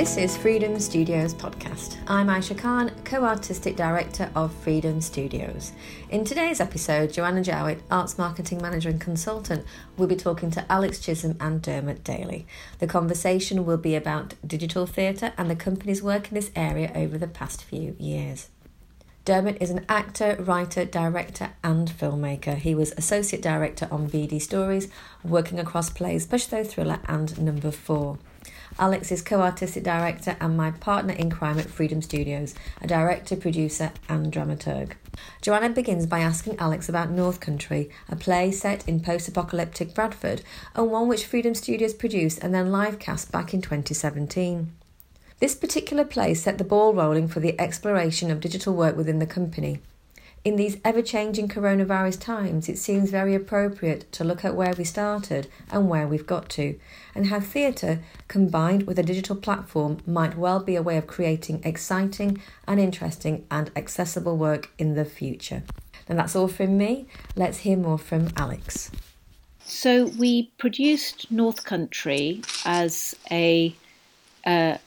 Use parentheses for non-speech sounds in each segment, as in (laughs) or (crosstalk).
This is Freedom Studios podcast. I'm Aisha Khan, co artistic director of Freedom Studios. In today's episode, Joanna Jowett, arts marketing manager and consultant, will be talking to Alex Chisholm and Dermot Daly. The conversation will be about digital theatre and the company's work in this area over the past few years. Dermot is an actor, writer, director, and filmmaker. He was associate director on BD Stories, working across plays Push Though Thriller and Number Four. Alex is co artistic director and my partner in crime at Freedom Studios, a director, producer, and dramaturg. Joanna begins by asking Alex about North Country, a play set in post apocalyptic Bradford, and one which Freedom Studios produced and then live cast back in 2017. This particular play set the ball rolling for the exploration of digital work within the company. In these ever changing coronavirus times, it seems very appropriate to look at where we started and where we've got to, and how theatre, combined with a digital platform, might well be a way of creating exciting and interesting and accessible work in the future. And that's all from me. Let's hear more from Alex. So, we produced North Country as a uh,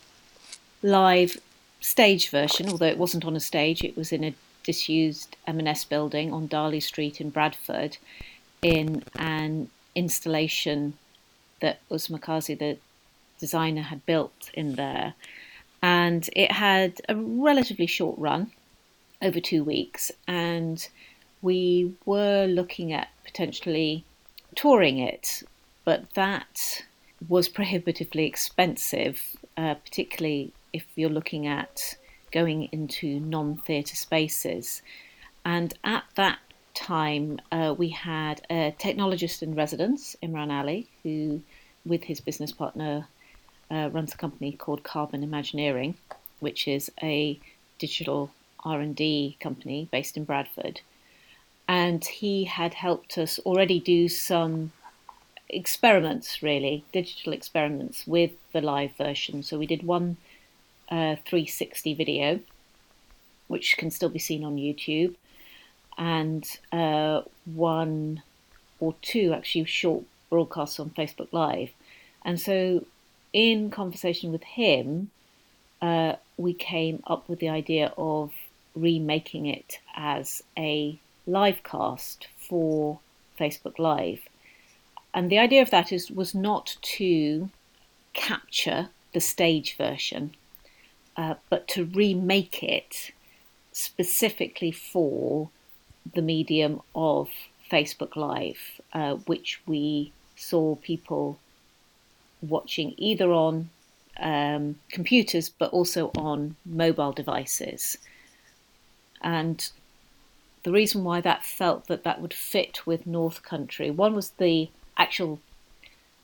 live stage version, although it wasn't on a stage, it was in a disused M&S building on Darley Street in Bradford in an installation that Usma Kazi, the designer, had built in there. And it had a relatively short run over two weeks. And we were looking at potentially touring it, but that was prohibitively expensive, uh, particularly if you're looking at going into non theatre spaces. And at that time, uh, we had a technologist in residence, Imran Ali, who, with his business partner, uh, runs a company called Carbon Imagineering, which is a digital R&D company based in Bradford. And he had helped us already do some experiments, really, digital experiments with the live version. So we did one 360 video, which can still be seen on YouTube, and uh, one or two actually short broadcasts on Facebook Live. And so, in conversation with him, uh, we came up with the idea of remaking it as a live cast for Facebook Live. And the idea of that is was not to capture the stage version uh, but to remake it specifically for the medium of Facebook Live, uh, which we saw people watching either on um, computers but also on mobile devices. And the reason why that felt that that would fit with North Country, one was the actual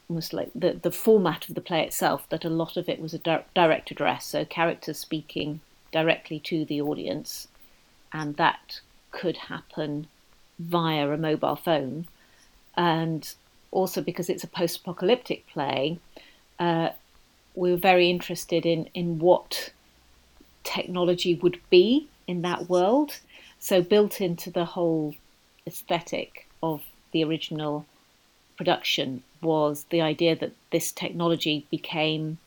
almost like the, the format of the play itself, that a lot of it was a di- direct address, so characters speaking directly to the audience, and that could happen via a mobile phone. And also because it's a post apocalyptic play, uh, we were very interested in, in what technology would be in that world. So, built into the whole aesthetic of the original production was the idea that this technology became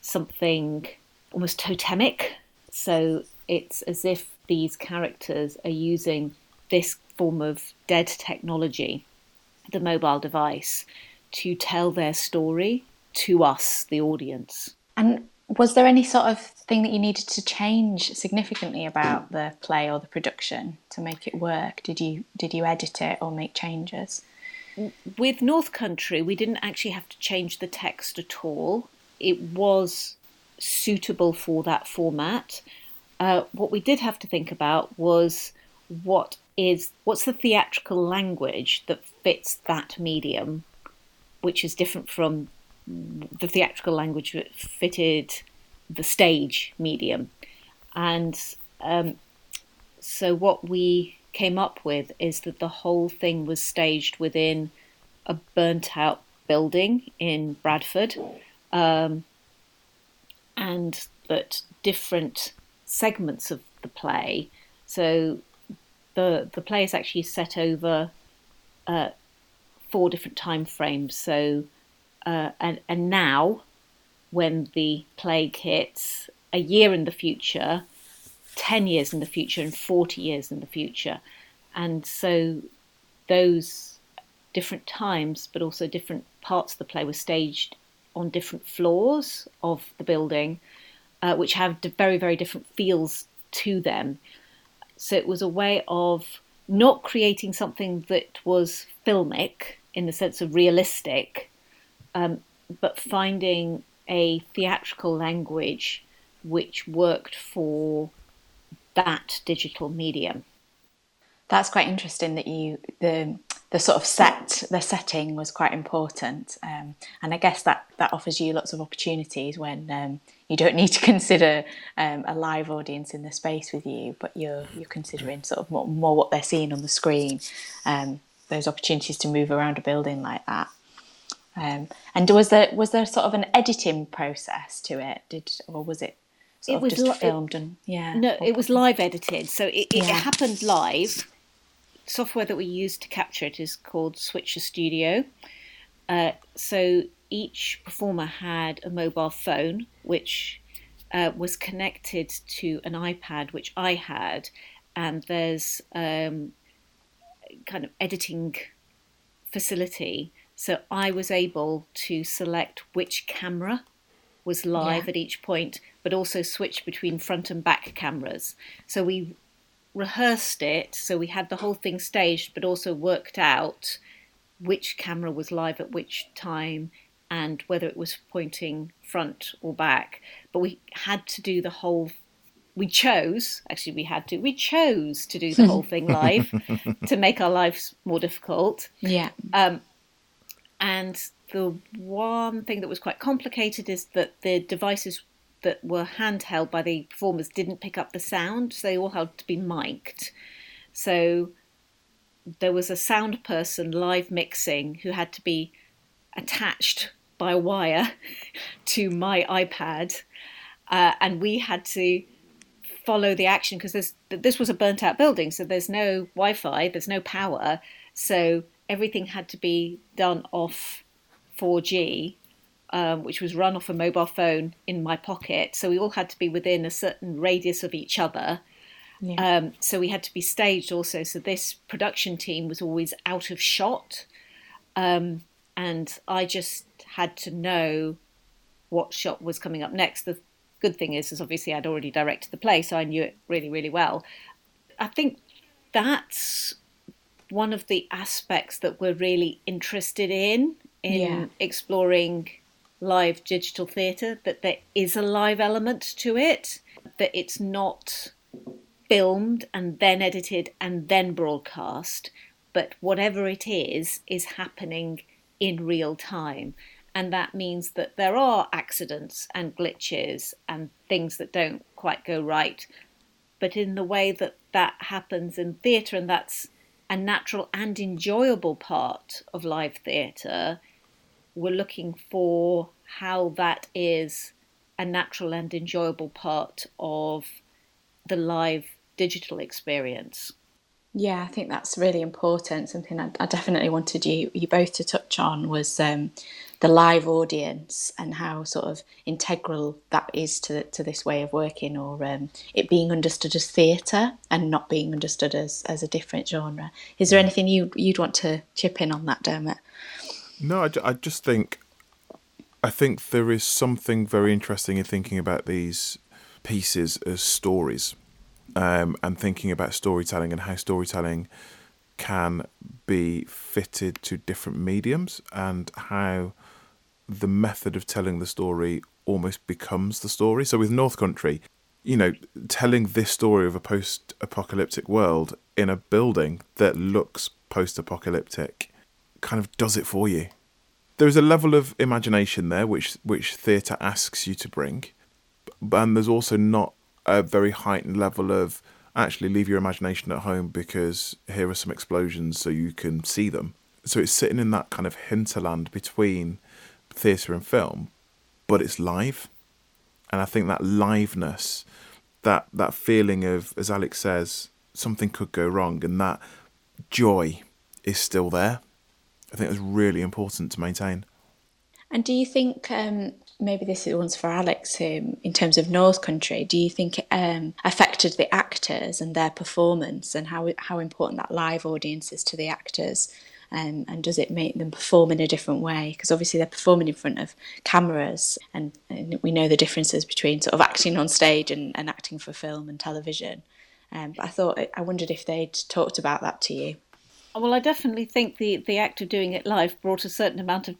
something almost totemic. So it's as if these characters are using this form of dead technology, the mobile device, to tell their story to us, the audience. And was there any sort of thing that you needed to change significantly about the play or the production to make it work? Did you did you edit it or make changes? With North Country, we didn't actually have to change the text at all. It was suitable for that format. Uh, what we did have to think about was what is what's the theatrical language that fits that medium, which is different from the theatrical language that fitted the stage medium, and um, so what we came up with is that the whole thing was staged within a burnt out building in Bradford, um, and that different segments of the play. So the the play is actually set over uh, four different time frames. So uh, and and now when the plague hits, a year in the future, 10 years in the future, and 40 years in the future. And so those different times, but also different parts of the play were staged on different floors of the building, uh, which have very, very different feels to them. So it was a way of not creating something that was filmic in the sense of realistic, um, but finding a theatrical language which worked for that digital medium. That's quite interesting that you the the sort of set the setting was quite important, um, and I guess that that offers you lots of opportunities when um, you don't need to (laughs) consider um, a live audience in the space with you, but you're you're considering sort of more, more what they're seeing on the screen. Um, those opportunities to move around a building like that. Um, and was there was there sort of an editing process to it? Did or was it sort it of was just li- filmed and yeah? No, it was live edited, so it, it, yeah. it happened live. Software that we used to capture it is called Switcher Studio. Uh, so each performer had a mobile phone which uh, was connected to an iPad, which I had, and there's um, kind of editing facility. So I was able to select which camera was live yeah. at each point, but also switch between front and back cameras. So we rehearsed it, so we had the whole thing staged, but also worked out which camera was live at which time and whether it was pointing front or back. But we had to do the whole we chose actually we had to we chose to do the whole thing (laughs) live to make our lives more difficult yeah um, and the one thing that was quite complicated is that the devices that were handheld by the performers didn't pick up the sound so they all had to be mic'd. So there was a sound person live mixing who had to be attached by wire (laughs) to my ipad uh, and we had to follow the action because this this was a burnt out building, so there's no Wi-Fi, there's no power, so everything had to be done off 4G, um, which was run off a mobile phone in my pocket. So we all had to be within a certain radius of each other. Yeah. Um, so we had to be staged also. So this production team was always out of shot, um, and I just had to know what shot was coming up next. The good thing is, is obviously I'd already directed the play, so I knew it really, really well. I think that's one of the aspects that we're really interested in in yeah. exploring live digital theatre that there is a live element to it that it's not filmed and then edited and then broadcast but whatever it is is happening in real time and that means that there are accidents and glitches and things that don't quite go right. But in the way that that happens in theatre, and that's a natural and enjoyable part of live theatre, we're looking for how that is a natural and enjoyable part of the live digital experience. Yeah, I think that's really important. Something I, I definitely wanted you you both to touch on was um, the live audience and how sort of integral that is to to this way of working, or um, it being understood as theatre and not being understood as as a different genre. Is there anything you you'd want to chip in on that, Dermot? No, I, I just think I think there is something very interesting in thinking about these pieces as stories um, and thinking about storytelling and how storytelling can be fitted to different mediums and how the method of telling the story almost becomes the story. So with North Country, you know, telling this story of a post apocalyptic world in a building that looks post apocalyptic kind of does it for you. There's a level of imagination there which which theatre asks you to bring, and there's also not a very heightened level of actually leave your imagination at home because here are some explosions so you can see them. So it's sitting in that kind of hinterland between theatre and film, but it's live. And I think that liveness, that that feeling of, as Alex says, something could go wrong, and that joy is still there. I think it's really important to maintain. And do you think um, maybe this is one's for Alex. Um, in terms of North Country, do you think it um, affected the actors and their performance, and how how important that live audience is to the actors? Um, and does it make them perform in a different way? Because obviously they're performing in front of cameras, and, and, we know the differences between sort of acting on stage and, and acting for film and television. Um, but I thought I wondered if they'd talked about that to you. Well, I definitely think the the act of doing it live brought a certain amount of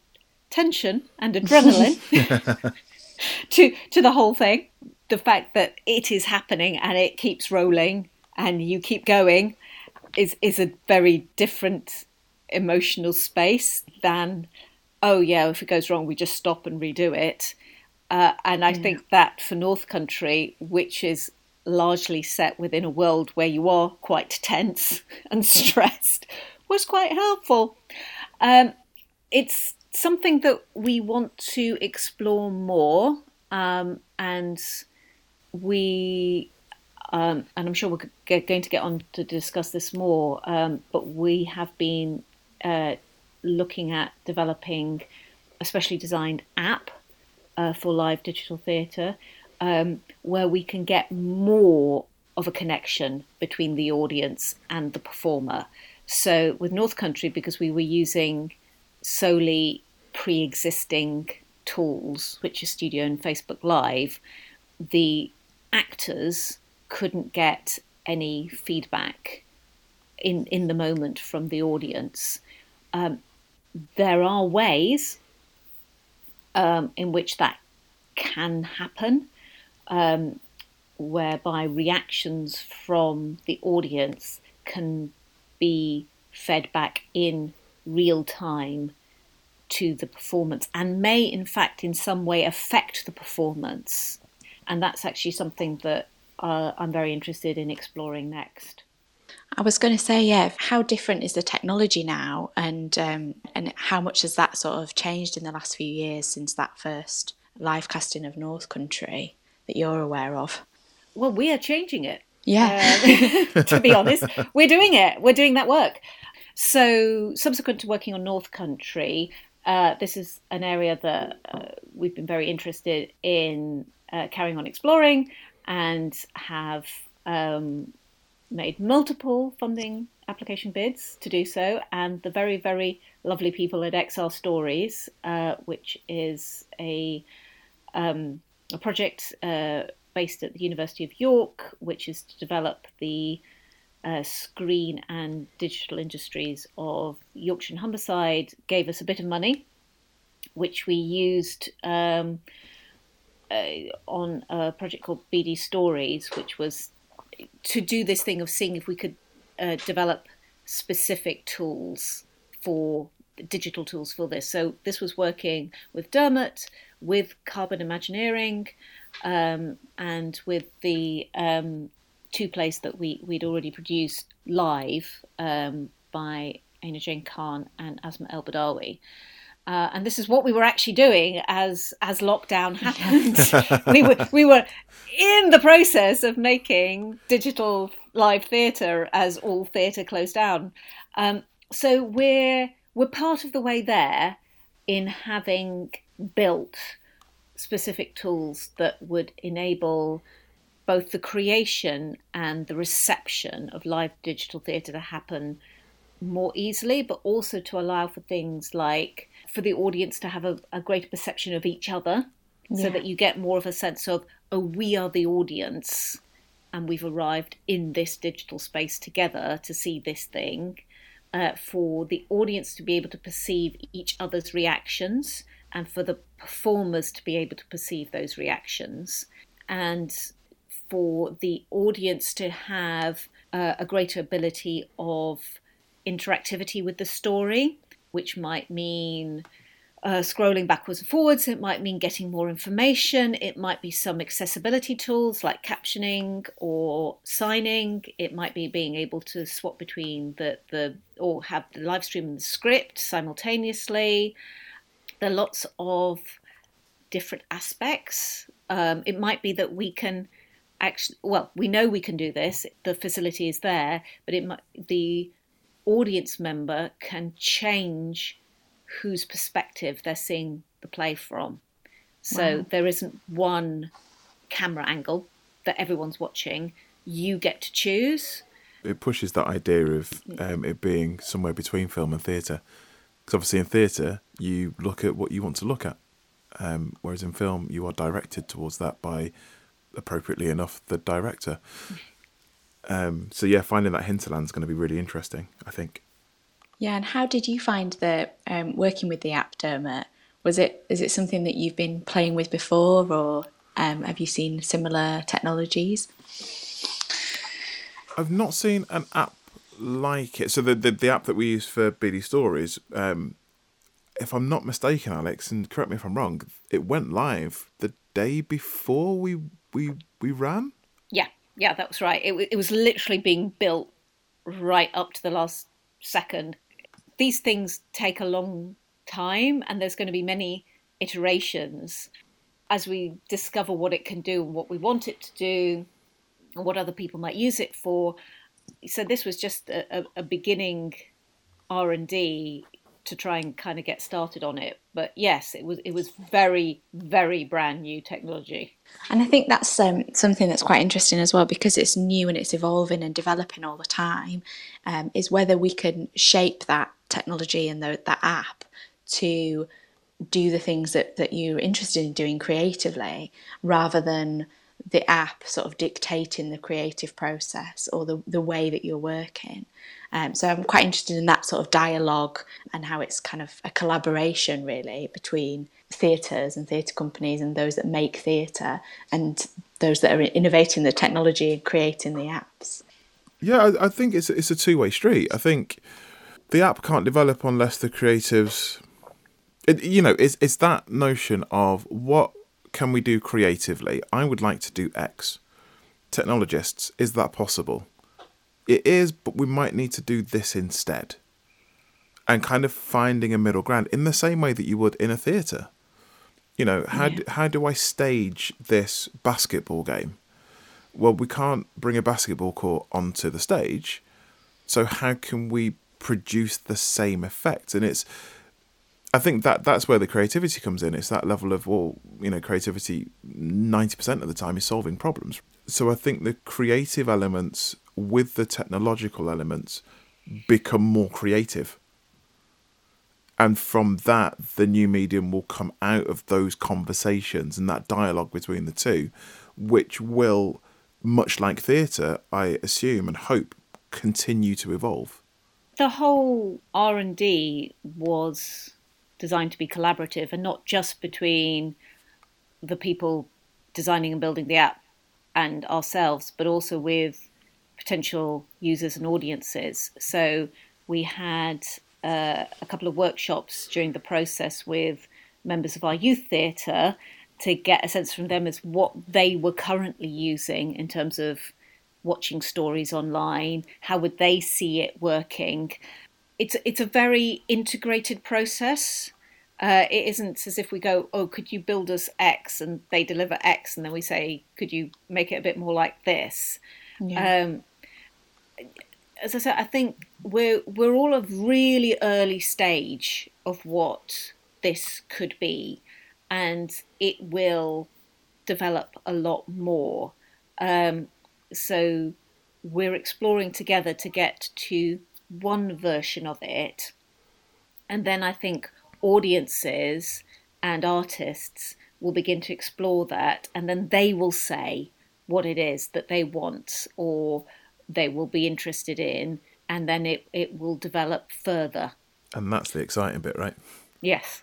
tension and (laughs) adrenaline (laughs) to to the whole thing. The fact that it is happening and it keeps rolling and you keep going is is a very different emotional space than oh yeah if it goes wrong we just stop and redo it uh, and I yeah. think that for North Country, which is largely set within a world where you are quite tense (laughs) and stressed, was quite helpful. Um, it's something that we want to explore more, um, and we, um, and I'm sure we're g- going to get on to discuss this more, um, but we have been uh, looking at developing a specially designed app uh, for live digital theatre um, where we can get more of a connection between the audience and the performer. So with North Country, because we were using solely pre-existing tools, which is Studio and Facebook Live, the actors couldn't get any feedback in in the moment from the audience. Um, there are ways um, in which that can happen, um, whereby reactions from the audience can be fed back in real time to the performance and may, in fact, in some way affect the performance. And that's actually something that uh, I'm very interested in exploring next. I was going to say, yeah, how different is the technology now, and um, and how much has that sort of changed in the last few years since that first live casting of North Country that you're aware of? Well, we are changing it. Yeah. Uh, (laughs) to be honest, (laughs) we're doing it. We're doing that work. So, subsequent to working on North Country, uh, this is an area that uh, we've been very interested in uh, carrying on exploring and have um, made multiple funding application bids to do so. And the very, very lovely people at XR Stories, uh, which is a, um, a project uh, based at the University of York, which is to develop the uh, screen and digital industries of Yorkshire and Humberside gave us a bit of money, which we used um, uh, on a project called BD Stories, which was to do this thing of seeing if we could uh, develop specific tools for digital tools for this. So this was working with Dermot, with Carbon Imagineering, um, and with the um, two plays that we, we'd already produced live um, by Aina Jane Khan and Asma El Badawi. Uh, and this is what we were actually doing as as lockdown (laughs) happened. we were we were in the process of making digital live theatre as all theatre closed down. Um, so we're we're part of the way there in having built specific tools that would enable both the creation and the reception of live digital theatre to happen more easily, but also to allow for things like for the audience to have a, a greater perception of each other yeah. so that you get more of a sense of, oh, we are the audience and we've arrived in this digital space together to see this thing. Uh, for the audience to be able to perceive each other's reactions and for the performers to be able to perceive those reactions. And for the audience to have uh, a greater ability of interactivity with the story, which might mean uh, scrolling backwards and forwards. It might mean getting more information. It might be some accessibility tools like captioning or signing. It might be being able to swap between the, the or have the live stream and the script simultaneously. There are lots of different aspects. Um, it might be that we can actually well we know we can do this the facility is there but it might the audience member can change whose perspective they're seeing the play from So Wow. there isn't one camera angle that everyone's watching. You get to choose. It pushes that idea of um, it being somewhere between film and theatre. Because obviously in theatre, you look at what you want to look at. Um, whereas in film, you are directed towards that by, appropriately enough, the director. Um, so yeah, finding that hinterland is going to be really interesting, I think. Yeah, and how did you find the um, working with the app, Dermot? Was it is it something that you've been playing with before, or um, have you seen similar technologies? I've not seen an app like it. So the the, the app that we use for BD Stories, um, if I'm not mistaken, Alex, and correct me if I'm wrong, it went live the day before we we we ran. Yeah, yeah, that was right. It, it was literally being built right up to the last second. These things take a long time, and there's going to be many iterations as we discover what it can do and what we want it to do, and what other people might use it for. So this was just a, a, a beginning R and D to try and kind of get started on it. But yes, it was it was very very brand new technology. And I think that's um, something that's quite interesting as well because it's new and it's evolving and developing all the time. Um, is whether we can shape that technology and the, that app to do the things that, that you're interested in doing creatively rather than the app sort of dictating the creative process or the, the way that you're working. Um, so I'm quite interested in that sort of dialogue and how it's kind of a collaboration really between theatres and theatre companies and those that make theatre and those that are innovating the technology and creating the apps. Yeah, I, I think it's it's a two way street. I think the app can't develop unless the creatives, it, you know, it's it's that notion of what can we do creatively. I would like to do X. Technologists, is that possible? It is, but we might need to do this instead. And kind of finding a middle ground in the same way that you would in a theatre. You know, how Yeah. d how do I stage this basketball game? Well, we can't bring a basketball court onto the stage. So how can we produce the same effect? And it's I think that that's where the creativity comes in. It's that level of well, you know, creativity ninety percent of the time is solving problems. So I think the creative elements with the technological elements become more creative. And from that, the new medium will come out of those conversations and that dialogue between the two, which will, much like theatre, I assume and hope, continue to evolve. the whole r&d was designed to be collaborative and not just between the people designing and building the app and ourselves but also with potential users and audiences. So we had uh, a couple of workshops during the process with members of our youth theatre to get a sense from them as what they were currently using in terms of watching stories online how would they see it working it's it's a very integrated process. Uh, it isn't as if we go oh could you build us x? and they deliver x and then we say could you make it a bit more like this? Um, as I said, I think we're we're all a really early stage of what this could be, and it will develop a lot more. Um, so we're exploring together to get to one version of it, and then I think audiences and artists will begin to explore that, and then they will say what it is that they want or they will be interested in, and then it, it will develop further. And that's the exciting bit, right? Yes.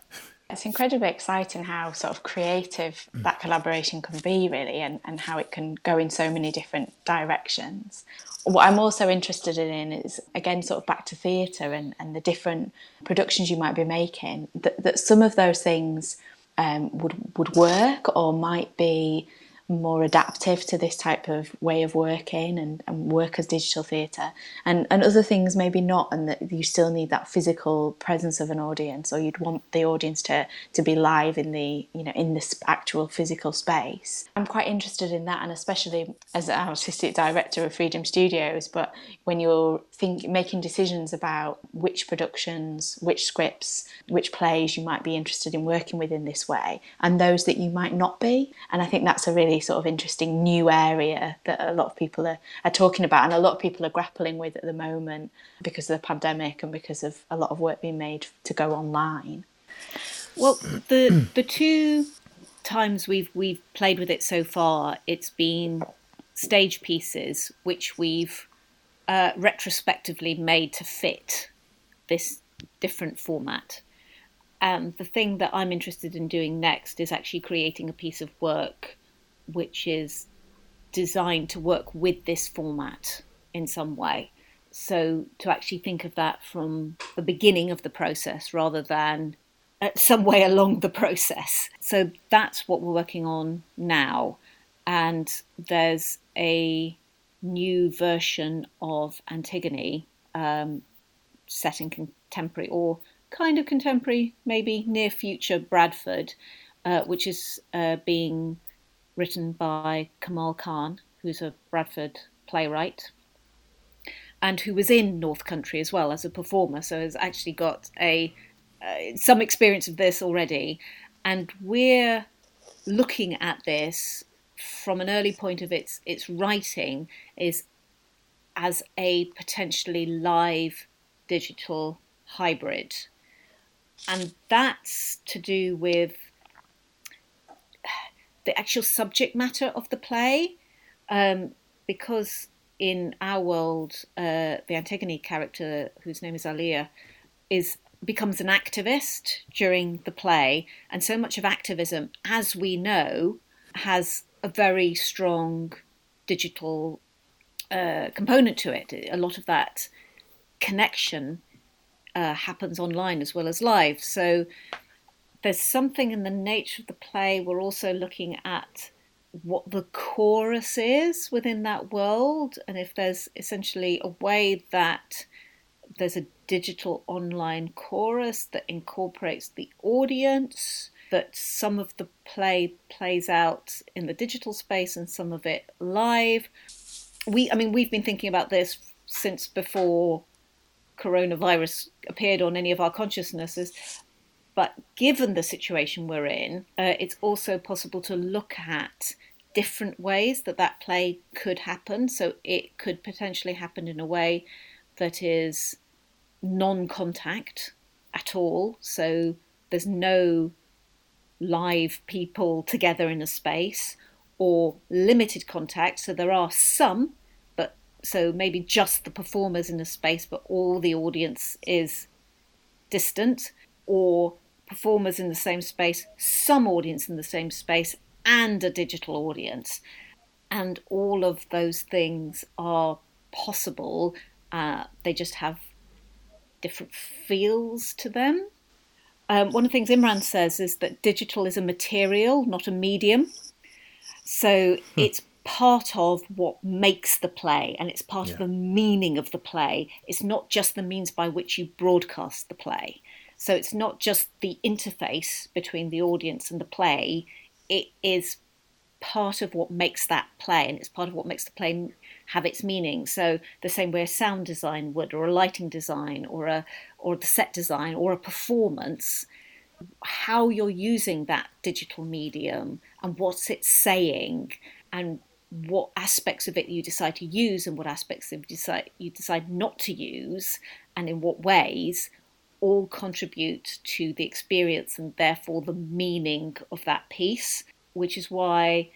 It's incredibly exciting how sort of creative that collaboration can be, really, and, and how it can go in so many different directions. What I'm also interested in is, again, sort of back to theatre and, and the different productions you might be making, that, that some of those things um, would, would work or might be more adaptive to this type of way of working and, and work as digital theatre. And, and other things maybe not and that you still need that physical presence of an audience or you'd want the audience to, to be live in the you know in this actual physical space. I'm quite interested in that and especially as an artistic director of freedom studios but when you're think, making decisions about which productions which scripts which plays you might be interested in working with in this way and those that you might not be. And i think that's a really sort of interesting new area that a lot of people are, are talking about and a lot of people are grappling with at the moment because of the pandemic and because of a lot of work being made to go online. Well, the the two times we've we've played with it so far, it's been stage pieces which we've uh, retrospectively made to fit this different format. And the thing that I'm interested in doing next is actually creating a piece of work which is designed to work with this format in some way. So to actually think of that from the beginning of the process rather than (laughs) some way along the process. So that's what we're working on now. And there's a new version of Antigone um, set in contemporary or kind of contemporary, maybe near future Bradford, uh, which is uh, being written by Kamal Khan, who's a Bradford playwright, and who was in North Country as well as a performer, so has actually got a uh, some experience of this already. And we're looking at this from an early point of its its writing is as a potentially live digital hybrid. And that's to do with the actual subject matter of the play, um, because in our world, uh, the Antigone character, whose name is Alia, is becomes an activist during the play, and so much of activism, as we know, has a very strong digital uh, component to it. A lot of that connection uh, happens online as well as live. So there's something in the nature of the play. We're also looking at what the chorus is within that world, and if there's essentially a way that there's a digital online chorus that incorporates the audience, that some of the play plays out in the digital space and some of it live. We, I mean, we've been thinking about this since before coronavirus appeared on any of our consciousnesses but given the situation we're in, uh, it's also possible to look at different ways that that play could happen. So it could potentially happen in a way that is non contact at all. So there's no live people together in a space or limited contact. So there are some, but so maybe just the performers in a space, but all the audience is distant, or performers in the same space, some audience in the same space, and a digital audience. And all of those things are possible. Uh, they just have different feels to them. Um, one of the things Imran says is that digital is a material, not a medium. So hmm. it's part of what makes the play and it's part yeah. of the meaning of the play. It's not just the means by which you broadcast the play. So it's not just the interface between the audience and the play, it is part of what makes that play and it's part of what makes the play have its meaning. So the same way a sound design would, or a lighting design, or a or the set design, or a performance, how you're using that digital medium and what's it saying and what aspects of it you decide to use and what aspects of decide you decide not to use and in what ways all contribute to the experience and therefore the meaning of that piece, which is why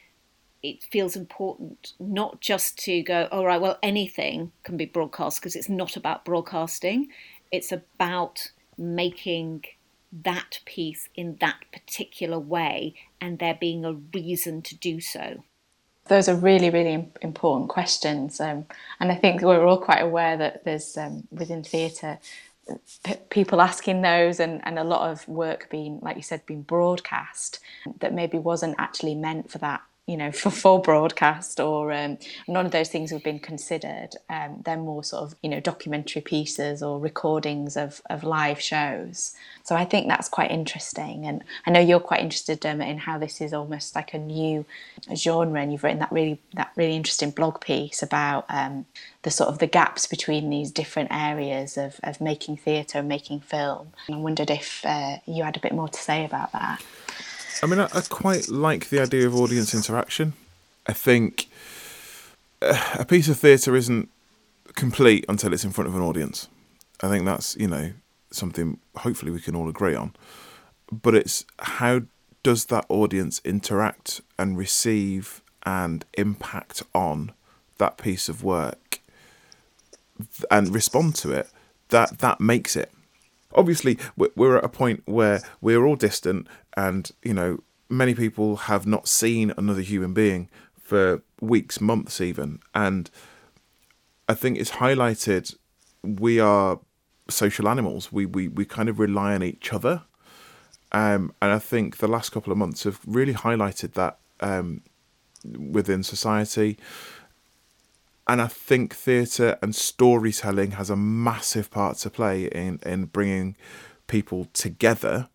it feels important not just to go, all right, well, anything can be broadcast because it's not about broadcasting. It's about making that piece in that particular way and there being a reason to do so. Those are really, really important questions. Um, and I think we're all quite aware that there's um, within theatre p- people asking those and, and a lot of work being, like you said, being broadcast that maybe wasn't actually meant for that you know, for full broadcast or um, none of those things have been considered. Um, they're more sort of, you know, documentary pieces or recordings of, of live shows. So I think that's quite interesting. And I know you're quite interested um, in how this is almost like a new genre. And you've written that really, that really interesting blog piece about um, the sort of the gaps between these different areas of, of making theatre and making film. And I wondered if uh, you had a bit more to say about that. I mean, I, I quite like the idea of audience interaction. I think uh, a piece of theatre isn't complete until it's in front of an audience. I think that's, you know, something hopefully we can all agree on. But it's how does that audience interact and receive and impact on that piece of work and respond to it that that makes it obviously we're at a point where we're all distant and you know many people have not seen another human being for weeks months even. And i think it's highlighted we are social animals. We we, we kind of rely on each other. Um, and i think the last couple of months have really highlighted that um, within society and I think theatre and storytelling has a massive part to play in in bringing people together.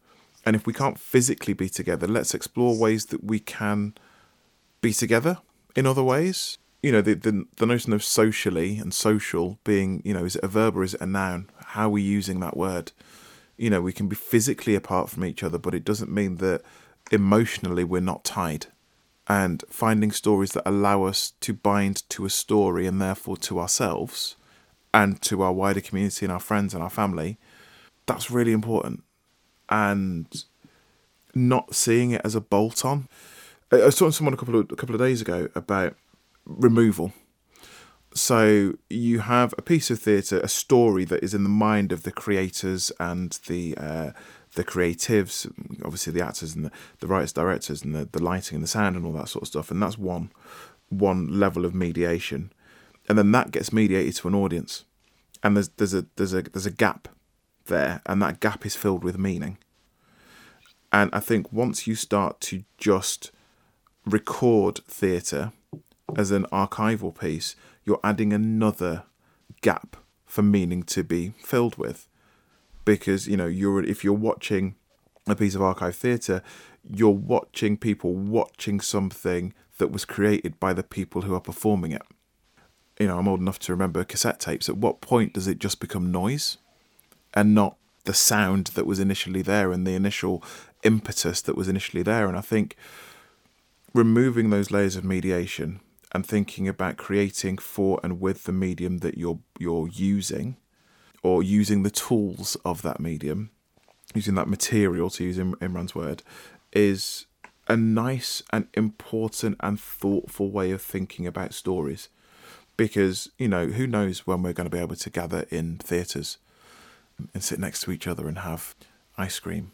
And if we can't physically be together, let's explore ways that we can be together in other ways. You know, the the, the notion of socially and social being, you know, is it a verb or is it a noun? How are we using that word? You know, we can be physically apart from each other, but it doesn't mean that emotionally we're not tied and finding stories that allow us to bind to a story and therefore to ourselves and to our wider community and our friends and our family, that's really important. And not seeing it as a bolt on. I was talking to someone a couple of a couple of days ago about removal. So you have a piece of theatre, a story that is in the mind of the creators and the uh, the creatives, obviously the actors and the, the writers, directors, and the, the lighting and the sound and all that sort of stuff. And that's one one level of mediation, and then that gets mediated to an audience, and there's there's a there's a there's a gap there, and that gap is filled with meaning. And I think once you start to just record theatre as an archival piece, you're adding another gap for meaning to be filled with because you know you're if you're watching a piece of archive theatre, you're watching people watching something that was created by the people who are performing it. You know, I'm old enough to remember cassette tapes. At what point does it just become noise and not the sound that was initially there and the initial impetus that was initially there? And I think removing those layers of mediation and thinking about creating for and with the medium that you're you're using or using the tools of that medium, using that material, to use Imran's word, is a nice and important and thoughtful way of thinking about stories. Because, you know, who knows when we're going to be able to gather in theatres and sit next to each other and have ice cream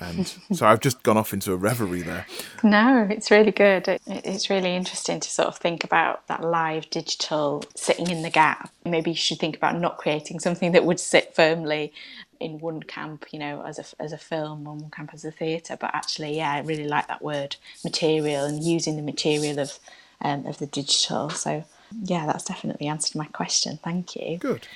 and so I've just gone off into a reverie there. No, it's really good. It, it's really interesting to sort of think about that live digital sitting in the gap. Maybe you should think about not creating something that would sit firmly in one camp, you know, as a as a film, on one camp as a theatre. But actually, yeah, I really like that word material and using the material of um, of the digital. So yeah, that's definitely answered my question. Thank you. Good.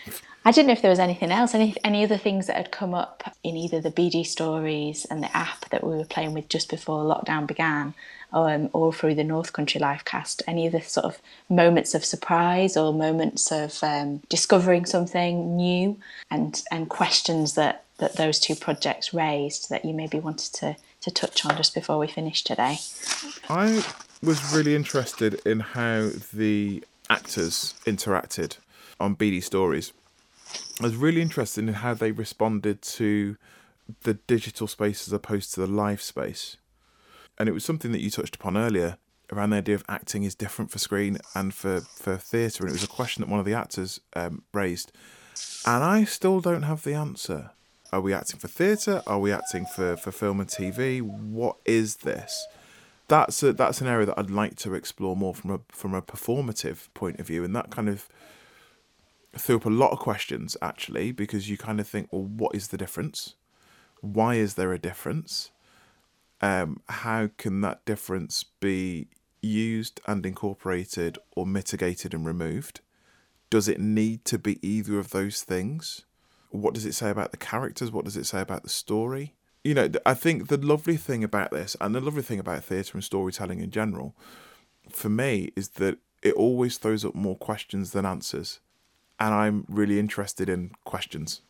I didn't know if there was anything else, any any other things that had come up in either the BD stories and the app that we were playing with just before lockdown began, um, or through the North Country Livecast. Any of the sort of moments of surprise or moments of um, discovering something new, and and questions that that those two projects raised that you maybe wanted to to touch on just before we finish today. I was really interested in how the actors interacted on BD stories I was really interested in how they responded to the digital space as opposed to the live space. And it was something that you touched upon earlier around the idea of acting is different for screen and for, for theatre. And it was a question that one of the actors um, raised. And I still don't have the answer. Are we acting for theatre? Are we acting for, for film and TV? What is this? That's a, that's an area that I'd like to explore more from a from a performative point of view, and that kind of threw up a lot of questions actually because you kind of think, well, what is the difference? Why is there a difference? um, how can that difference be used and incorporated or mitigated and removed? Does it need to be either of those things? What does it say about the characters? What does it say about the story? You know, I think the lovely thing about this, and the lovely thing about theatre and storytelling in general, for me, is that it always throws up more questions than answers. And I'm really interested in questions.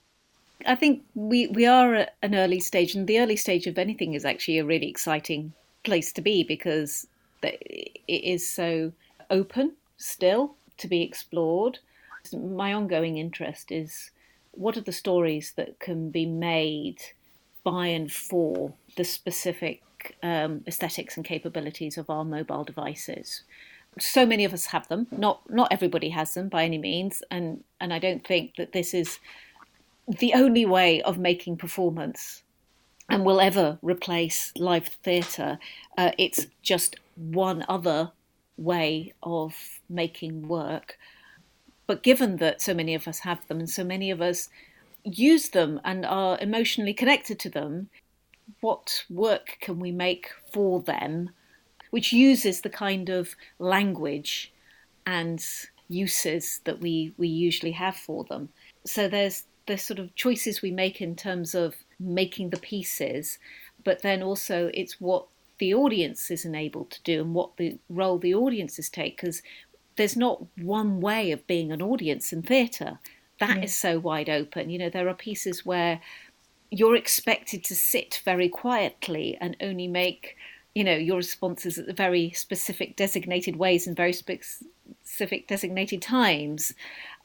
I think we, we are at an early stage, and the early stage of anything is actually a really exciting place to be because it is so open still to be explored. My ongoing interest is what are the stories that can be made by and for the specific um, aesthetics and capabilities of our mobile devices. So many of us have them. Not not everybody has them by any means, and and I don't think that this is the only way of making performance and will ever replace live theatre. Uh, it's just one other way of making work. But given that so many of us have them and so many of us use them and are emotionally connected to them, what work can we make for them which uses the kind of language and uses that we, we usually have for them? So there's the sort of choices we make in terms of making the pieces, but then also it's what the audience is enabled to do and what the role the audiences take because there's not one way of being an audience in theatre. That yeah. is so wide open. You know, there are pieces where you're expected to sit very quietly and only make, you know, your responses at the very specific designated ways and very specific designated times.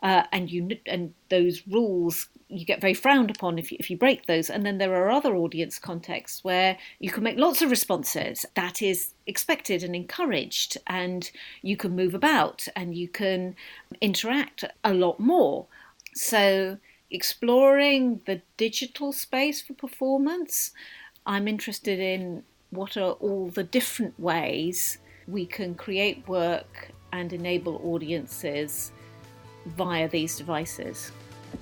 Uh, and you and those rules you get very frowned upon if you, if you break those. And then there are other audience contexts where you can make lots of responses. That is expected and encouraged, and you can move about and you can interact a lot more. So, exploring the digital space for performance, I'm interested in what are all the different ways we can create work and enable audiences via these devices.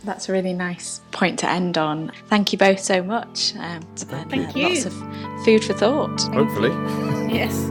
That's a really nice point to end on. Thank you both so much. Um, Thank uh, you. Lots of food for thought. Hopefully. yes.